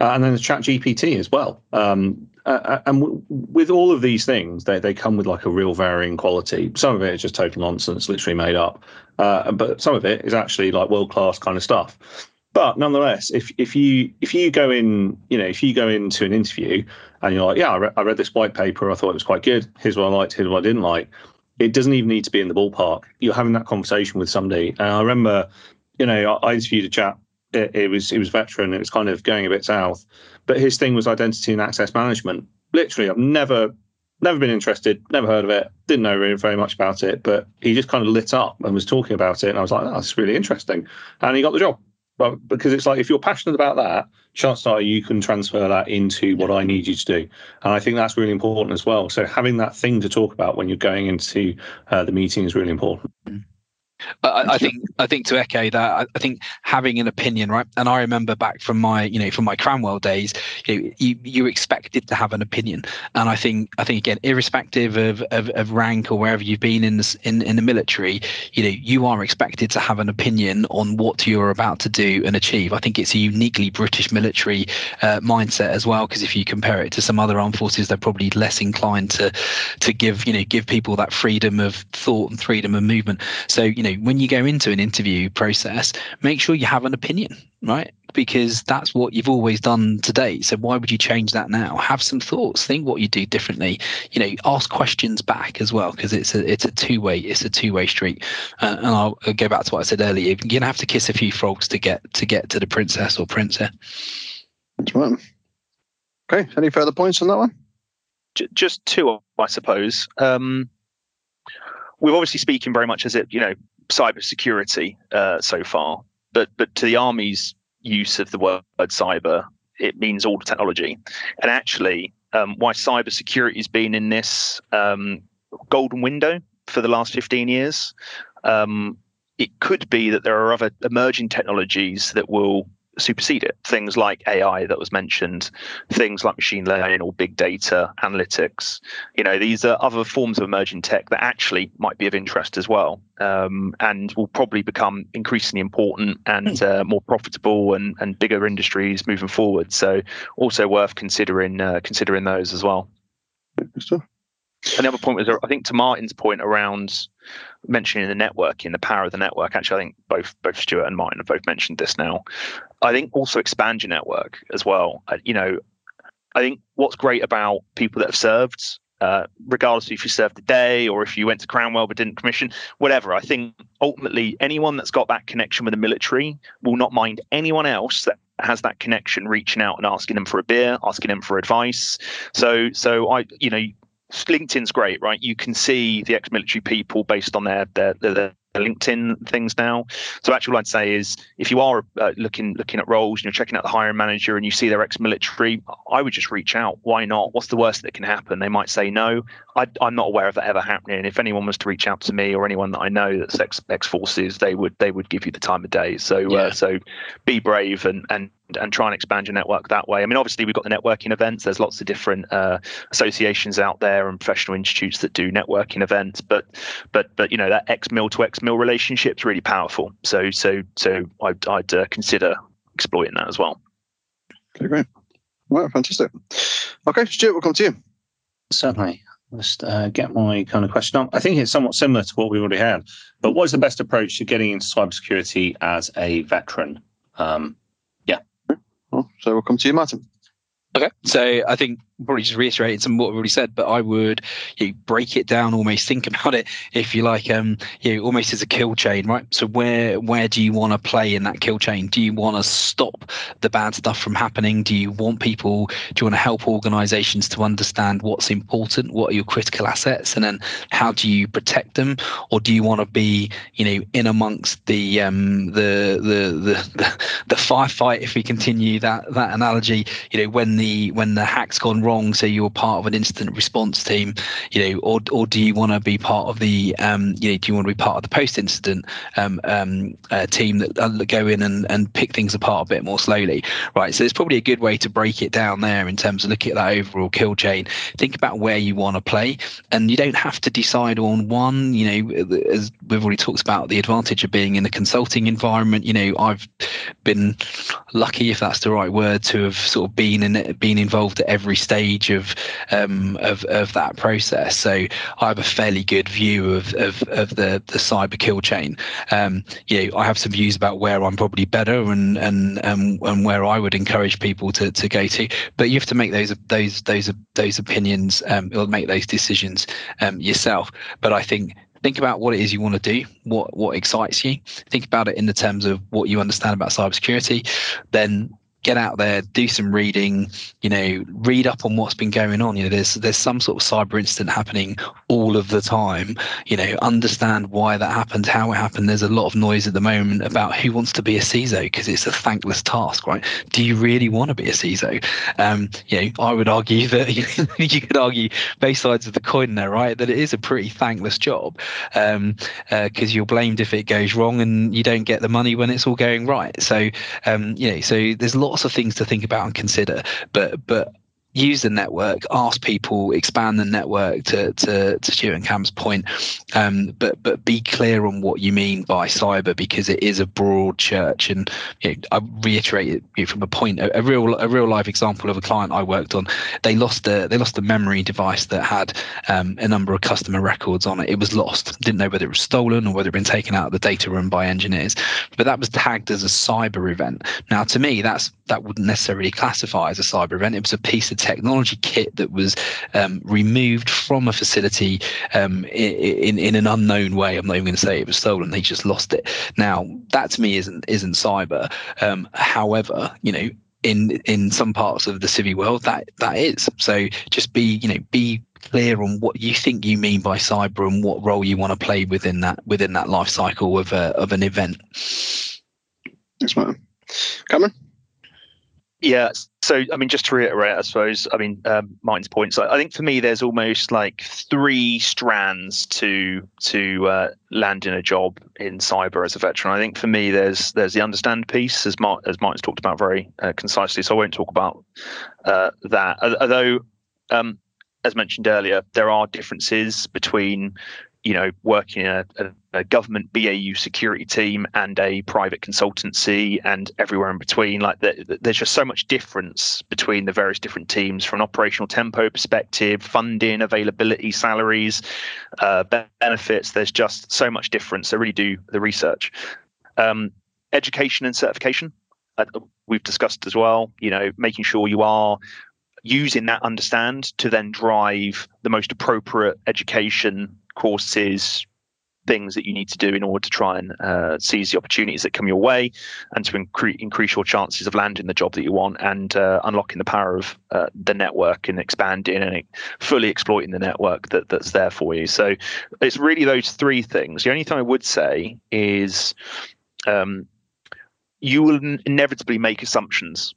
Uh, and then there's Chat GPT as well. Um, uh, and w- with all of these things, they, they come with like a real varying quality. Some of it is just total nonsense, literally made up. Uh, but some of it is actually like world class kind of stuff. But nonetheless, if if you if you go in, you know, if you go into an interview and you're like, yeah, I, re- I read this white paper, I thought it was quite good. Here's what I liked, here's what I didn't like. It doesn't even need to be in the ballpark. You're having that conversation with somebody. And I remember, you know, I, I interviewed a chap. It, it was it was veteran. It was kind of going a bit south, but his thing was identity and access management. Literally, I've never never been interested, never heard of it, didn't know really very much about it, but he just kind of lit up and was talking about it. And I was like, oh, that's really interesting. And he got the job. But because it's like if you're passionate about that, chances are you can transfer that into what I need you to do. And I think that's really important as well. So having that thing to talk about when you're going into uh, the meeting is really important. Mm-hmm. I, I, think I think to echo that, I, think having an opinion, right? And I remember back from my, you know, from my Cranwell days, you know, you, you expected to have an opinion, and I think I think again, irrespective of, of, of rank or wherever you've been in this in, in the military, you know, you are expected to have an opinion on what you're about to do and achieve. I think it's a uniquely British military uh, mindset as well, because if you compare it to some other armed forces, they're probably less inclined to to give you know give people that freedom of thought and freedom of movement. So you know when you go into an interview process, make sure you have an opinion, right? Because that's what you've always done to date. So why would you change that now? Have some thoughts. Think what you do differently. You know, ask questions back as well because it's a it's a two way it's a two way street. Uh, and I'll, I'll, go back to what I said earlier. You're gonna have to kiss a few frogs to get to get to the princess or prince here. That's right. Okay. Any further points on that one? Just two, I suppose. Um, we're obviously speaking very much as it, you know, cybersecurity uh, so far, but but to the army's use of the word cyber, it means all the technology. And actually, um, why cybersecurity has been in this um, golden window for the last 15 years, um, it could be that there are other emerging technologies that will supersede it. Things like AI that was mentioned, things like machine learning or big data analytics. You know, these are other forms of emerging tech that actually might be of interest as well, um, and will probably become increasingly important and hmm. uh, more profitable and, and bigger industries moving forward. So, also worth considering uh, considering those as well. Another point was, I think, to Martin's point around mentioning the networking, the power of the network. Actually, I think both both Stewart and Martin have both mentioned this now. I think also expand your network as well. You know, I think what's great about people that have served, uh, regardless if you served a day or if you went to Cranwell but didn't commission, whatever. I think ultimately anyone that's got that connection with the military will not mind anyone else that has that connection reaching out and asking them for a beer, asking them for advice. So, so I, you know, LinkedIn's great, right? You can see the ex-military people based on their their, their, their LinkedIn things now. So actually, what I'd say is, if you are uh, looking looking at roles and you're checking out the hiring manager and you see they're ex-military, I would just reach out. Why not? What's the worst that can happen? They might say no. I, am not aware of that ever happening. If anyone was to reach out to me or anyone that I know that's ex ex forces, they would they would give you the time of day. So uh, yeah. uh, so be brave and and and try and expand your network that way. I mean, obviously, we've got the networking events. There's lots of different uh, associations out there and professional institutes that do networking events. But, but, but you know, that ex mil to ex mil relationship is really powerful. So, so, so I'd, I'd uh, consider exploiting that as well. Okay, great. Well, fantastic. Okay, Stewart, we'll come to you. Certainly. Just uh, get my kind of question on. I think it's somewhat similar to what we already had. But what is the best approach to getting into cybersecurity as a veteran? Um, so we'll come to you, Martin. Okay, so I think probably just reiterating some of what we've already said, but I would you know, break it down, almost think about it, if you like, um, you know, almost as a kill chain, right? So where where do you want to play in that kill chain? Do you want to stop the bad stuff from happening? Do you want people? Do you want to help organisations to understand what's important? What are your critical assets, and then how do you protect them? Or do you want to be, you know, in amongst the um, the, the the the the firefight? If we continue that that analogy, you know, when the when the hack's gone wrong, so you're part of an incident response team, you know, or or do you want to be part of the, um, you know, do you want to be part of the post-incident um, um, uh, team that uh, go in and, and pick things apart a bit more slowly, right? So it's probably a good way to break it down there in terms of looking at that overall kill chain. Think about where you want to play, and you don't have to decide on one. You know, as we've already talked about, the advantage of being in a consulting environment. You know, I've been lucky, if that's the right word, to have sort of been in been involved at every stage stage of um, of of that process. So I have a fairly good view of of, of the the cyber kill chain. Um, you know, I have some views about where I'm probably better and and and, and where I would encourage people to, to go to. But you have to make those those those those opinions um, or make those decisions um, yourself. But I think think about what it is you want to do, what what excites you. Think about it in the terms of what you understand about cybersecurity. Then get out there, do some reading, you know, read up on what's been going on. You know, there's there's some sort of cyber incident happening all of the time. You know, understand why that happened, how it happened. There's a lot of noise at the moment about who wants to be a CISO because it's a thankless task, right? Do you really want to be a CISO? Um, you know, I would argue that you could argue both sides of the coin there, right? That it is a pretty thankless job because um, uh, you're blamed if it goes wrong and you don't get the money when it's all going right. So, um, you know, so there's lots lots of things to think about and consider. But but use the network, ask people, expand the network to to, to Stewart and Cam's point, um, but but be clear on what you mean by cyber because it is a broad church. And you know, I reiterate it from a point, a, a, real a real life example of a client I worked on. They lost a they lost a memory device that had um, a number of customer records on it. It was lost. Didn't know whether it was stolen or whether it had been taken out of the data room by engineers. But that was tagged as a cyber event. Now, to me, that's that wouldn't necessarily classify as a cyber event. It was a piece of technology kit that was um, removed from a facility um, in, in an unknown way. I'm not even going to say it was stolen. They just lost it. Now that to me isn't isn't cyber. Um, however, you know. In, in some parts of the civvy world, that that is so. Just be you know be clear on what you think you mean by cyber and what role you want to play within that within that life cycle of a, of an event. Thanks, Martin. Cameron. Yeah. So, I mean, just to reiterate, I suppose, I mean, um, Martin's points. I think for me, there's almost like three strands to to uh, land in a job in cyber as a veteran. I think for me, there's there's the understand piece, as Martin, as Martin's talked about very uh, concisely. So I won't talk about uh, that. Although, um, as mentioned earlier, there are differences between you know, working in a, a, a, government BAU security team and a private consultancy and everywhere in between. Like the, there's just so much difference between the various different teams from an operational tempo perspective, funding, availability, salaries, uh, benefits. There's just so much difference. So really do the research. Um, education and certification. Uh, we've discussed as well. You know, making sure you are using that understand to then drive the most appropriate education courses, things that you need to do in order to try and uh, seize the opportunities that come your way and to incre- increase your chances of landing the job that you want and uh, unlocking the power of uh, the network and expanding and fully exploiting the network that, that's there for you. So it's really those three things. The only thing I would say is um, you will inevitably make assumptions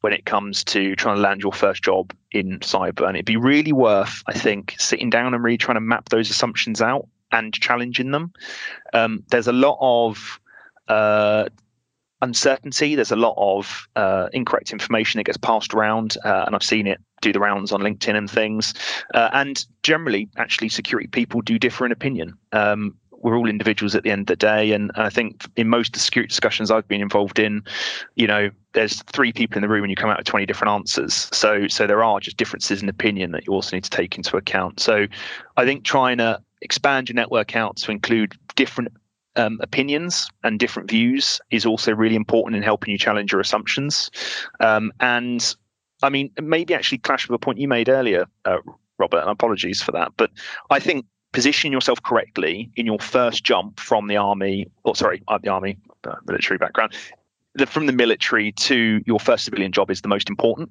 when it comes to trying to land your first job in cyber. And it'd be really worth, I think, sitting down and really trying to map those assumptions out and challenging them. Um, there's a lot of uh, uncertainty. There's a lot of uh, incorrect information that gets passed around, uh, and I've seen it do the rounds on LinkedIn and things. Uh, and generally, actually, security people do differ in opinion. Um, we're all individuals at the end of the day. And I think in most security discussions I've been involved in, you know, there's three people in the room and you come out with 20 different answers. So so there are just differences in opinion that you also need to take into account. So I think trying to expand your network out to include different um, opinions and different views is also really important in helping you challenge your assumptions. Um, and I mean, maybe actually clash with a point you made earlier, uh, Robert, and apologies for that. But I think positioning yourself correctly in your first jump from the army, or sorry, uh, the army, uh, military background, the, from the military to your first civilian job is the most important.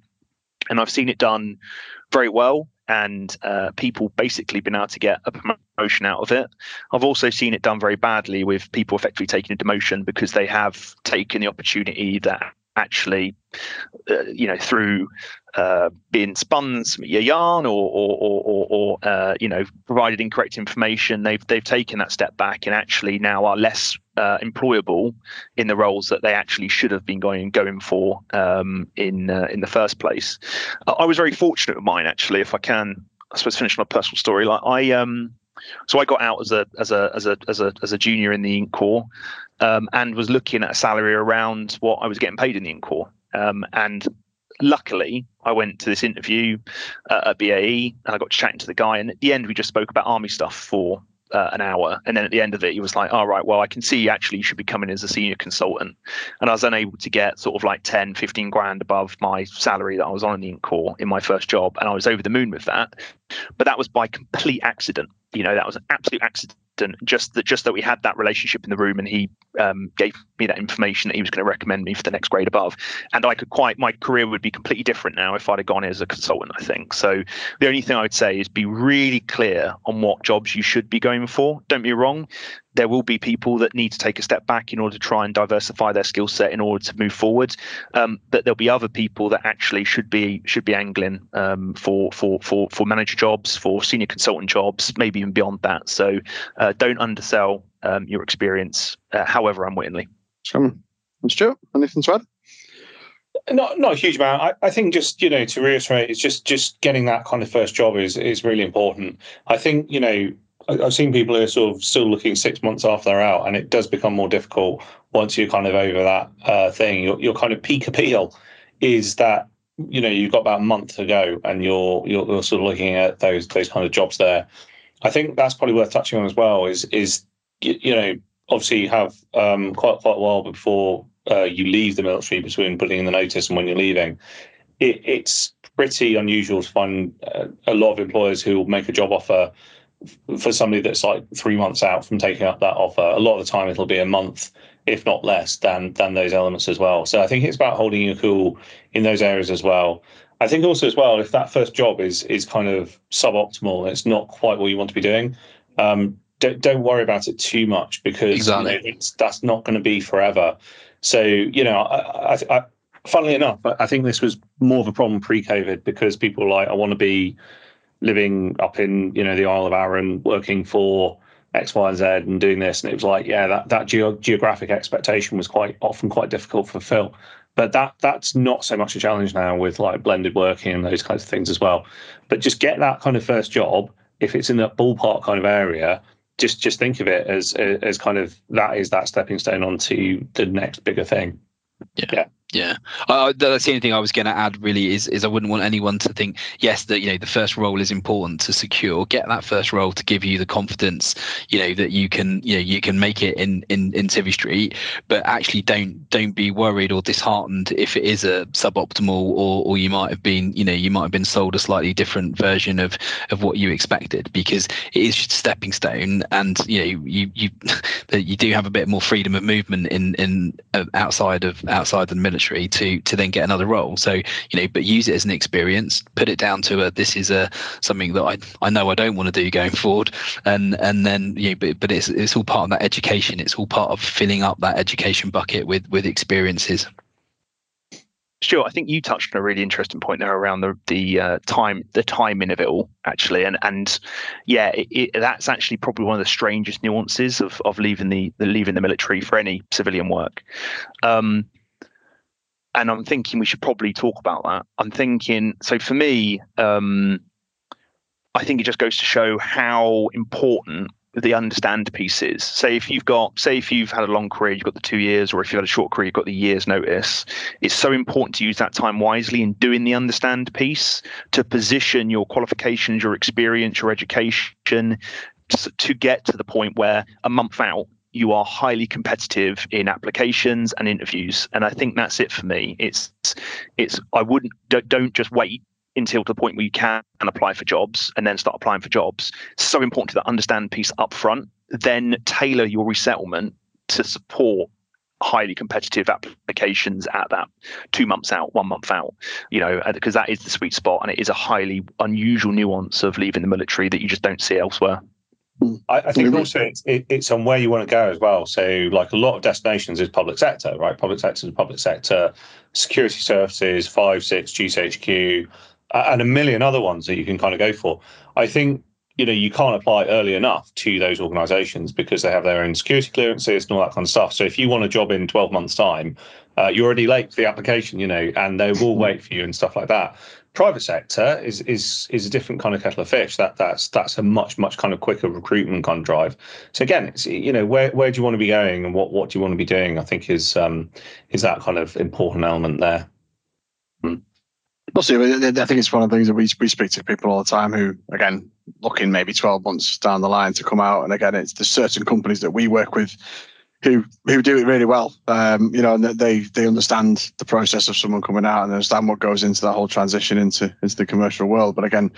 And I've seen it done very well, and uh, people basically been able to get a promotion out of it. I've also seen it done very badly with people effectively taking a demotion because they have taken the opportunity that actually, uh, you know, through uh, being spun a yarn or, or, or, or uh, you know, provided incorrect information, they've they've taken that step back and actually now are less uh, employable in the roles that they actually should have been going going for um, in uh, in the first place. I was very fortunate with mine actually. If I can, I suppose finish my personal story. Like I um, so I got out as a as a as a as a as a junior in the Int Corps, um, and was looking at a salary around what I was getting paid in the Int Corps. Um, and luckily, I went to this interview uh, at BAE and I got chatting to the guy. And at the end, we just spoke about army stuff for uh, an hour. And then at the end of it, he was like, all right, well, I can see actually you should be coming as a senior consultant. And I was unable to get sort of like 10, 15 grand above my salary that I was on in the Int Corps in my first job. And I was over the moon with that. But that was by complete accident. You know, that was an absolute accident just that just that we had that relationship in the room and he um, gave me that information that he was going to recommend me for the next grade above. And i could quite my career would be completely different now if i'd have gone as a consultant i think. So the only thing i would say is be really clear on what jobs you should be going for. Don't be wrong there will be people that need to take a step back in order to try and diversify their skill set in order to move forward. Um, but there'll be other people that actually should be should be angling um, for for for for manager jobs, for senior consultant jobs, maybe even beyond that. So uh, don't undersell um, your experience, uh, however unwittingly. Um, Stewart, anything to add? Not not a huge amount. I, I think just you know to reiterate, it's just just getting that kind of first job is is really important. I think you know I've seen people who are sort of still looking six months after they're out, and it does become more difficult once you're kind of over that uh, thing. Your, your kind of peak appeal is that you know you've got about a month to go, and you're, you're you're sort of looking at those those kind of jobs there. I think that's probably worth touching on as well. Is is you, know obviously you have um, quite quite a while before uh, you leave the military between putting in the notice and when you're leaving. It, it's pretty unusual to find uh, a lot of employers who will make a job offer for somebody that's like three months out from taking up that offer, a lot of the time it'll be a month, if not less, than than those elements as well. So I think it's about holding you cool in those areas as well. I think also as well, if that first job is is kind of suboptimal, it's not quite what you want to be doing. Um, don't, don't worry about it too much because exactly. you know, that's not going to be forever. So you know, I, I, I, funnily enough, I think this was more of a problem pre-COVID because people were like, I want to be living up in you know the Isle of Arran, working for X, Y, and Z, and doing this, and it was like, yeah, that that ge- geographic expectation was quite often quite difficult to fulfill. But that that's not so much a challenge now with like blended working and those kinds of things as well. But just get that kind of first job if it's in that ballpark kind of area. Just just think of it as as kind of that is that stepping stone onto the next bigger thing. Yeah. yeah. Yeah, uh, that's the only thing I was going to add. Really, is is I wouldn't want anyone to think yes that you know the first role is important to secure. Get that first role to give you the confidence, you know, that you can you know you can make it in in in Civvy Street. But actually, don't don't be worried or disheartened if it is a suboptimal or or you might have been you know you might have been sold a slightly different version of of what you expected because it is a stepping stone, and you know you you you do have a bit more freedom of movement in in uh, outside of outside the military military to to then get another role. So you know, but use it as an experience. Put it down to a this is a something that I I know I don't want to do going forward, and and then you know, but but it's it's all part of that education. It's all part of filling up that education bucket with with experiences. Sure, I think you touched on a really interesting point there around the the uh, time the timing of it all actually, and and yeah, it, it, that's actually probably one of the strangest nuances of of leaving the, the leaving the military for any civilian work. Um, and I'm thinking we should probably talk about that. I'm thinking so for me, um, I think it just goes to show how important the understand piece is. Say if you've got, say if you've had a long career, you've got the two years, or if you've had a short career, you've got the year's notice. It's so important to use that time wisely in doing the understand piece to position your qualifications, your experience, your education to get to the point where a month out you are highly competitive in applications and interviews. And i think that's it for me. It's it's i wouldn't don't just wait until to the point where you can apply for jobs and then start applying for jobs. So important to that understand piece up front then tailor your resettlement to support highly competitive applications at that two months out one month out you know because that is the sweet spot. And it is a highly unusual nuance of leaving the military that you just don't see elsewhere I, I think also it's, it, it's on where you want to go as well. So, like a lot of destinations is public sector, right? Public sector is public sector, security services, five, six, GCHQ, and a million other ones that you can kind of go for. I think you know you can't apply early enough to those organisations because they have their own security clearances and all that kind of stuff. So, if you want a job in twelve months' time, uh, you're already late for the application, you know, and they will wait for you and stuff like that private sector is is is a different kind of kettle of fish. That that's that's a much much kind of quicker recruitment kind of drive. So again, it's you know where where do you want to be going and what what do you want to be doing? I think is um is that kind of important element there. Hmm. I think it's one of the things that we we speak to people all the time who again looking maybe twelve months down the line to come out. And again, it's the certain companies that we work with who who do it really well. Um, you know, and they they understand the process of someone coming out and understand what goes into that whole transition into into the commercial world. But again,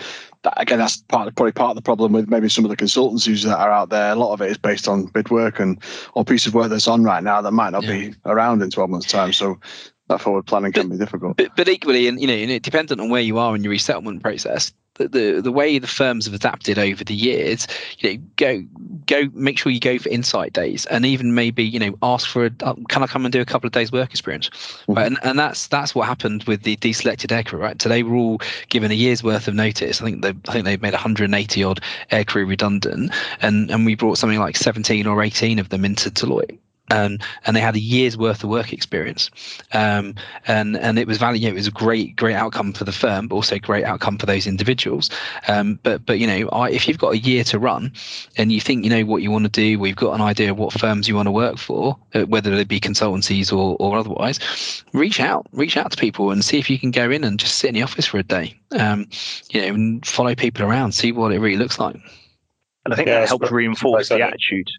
that, again, that's part of, probably part of the problem with maybe some of the consultancies that are out there. A lot of it is based on bid work and or piece of work that's on right now that might not yeah. be around in twelve months' time. So that forward planning can be difficult. But, but equally, and you know, dependent on where you are in your resettlement process, the, the, the way the firms have adapted over the years, you know, go go make sure you go for insight days, and even maybe you know ask for a uh, can I come and do a couple of days work experience, mm-hmm. right? And and that's that's what happened with the deselected aircrew, right? They were all given a year's worth of notice. I think they I think they've made 180 odd aircrew redundant, and and we brought something like 17 or 18 of them into Deloitte and and they had a year's worth of work experience, um, and and it was value. It was a great great outcome for the firm, but also a great outcome for those individuals. Um, but but you know, I, if you've got a year to run, and you think you know what you want to do, we've got an idea of what firms you want to work for, uh, whether they be consultancies or or otherwise, reach out, reach out to people and see if you can go in and just sit in the office for a day, um, you know, and follow people around, see what it really looks like. And I think yeah, that helps reinforce the attitude.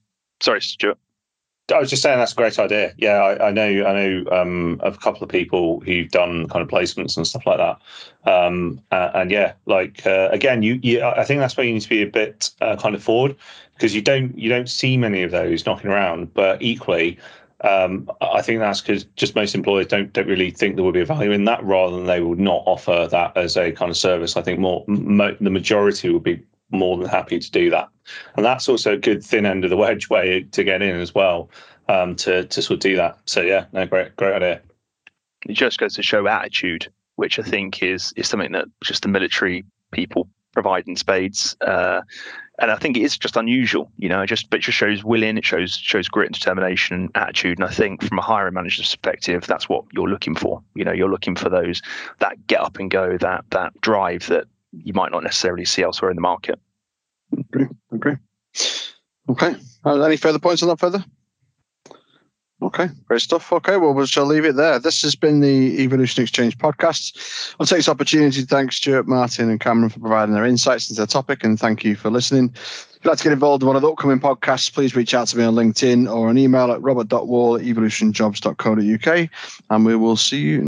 Sorry, Stewart. I was just saying that's a great idea. Yeah, I, I know. I know um, of a couple of people who've done kind of placements and stuff like that. Um, uh, and yeah, like uh, again, you, you, I think that's where you need to be a bit uh, kind of forward because you don't you don't see many of those knocking around. But equally, um, I think that's because just most employers don't don't really think there would be a value in that, rather than they would not offer that as a kind of service. I think more mo- the majority would be more than happy to do that. And that's also a good thin end of the wedge way to get in as well, um, to to sort of do that. So yeah, no, great great idea. It just goes to show attitude, which I think is is something that just the military people provide in spades. Uh, and I think it is just unusual, you know. Just but it just shows willing, it shows shows grit and determination and attitude. And I think from a hiring manager's perspective, that's what you're looking for. You know, you're looking for those that get up and go, that that drive that you might not necessarily see elsewhere in the market. Agree. Agree. Okay. Uh, any further points on that further? Okay, great stuff. Okay, well, we shall leave it there. This has been the Evolution Exchange podcast. I'll take this opportunity to thank Stewart, Martin, and Cameron for providing their insights into the topic, and thank you for listening. If you'd like to get involved in one of the upcoming podcasts, please reach out to me on LinkedIn or an email at robert.wall at evolutionjobs.co.uk, and we will see you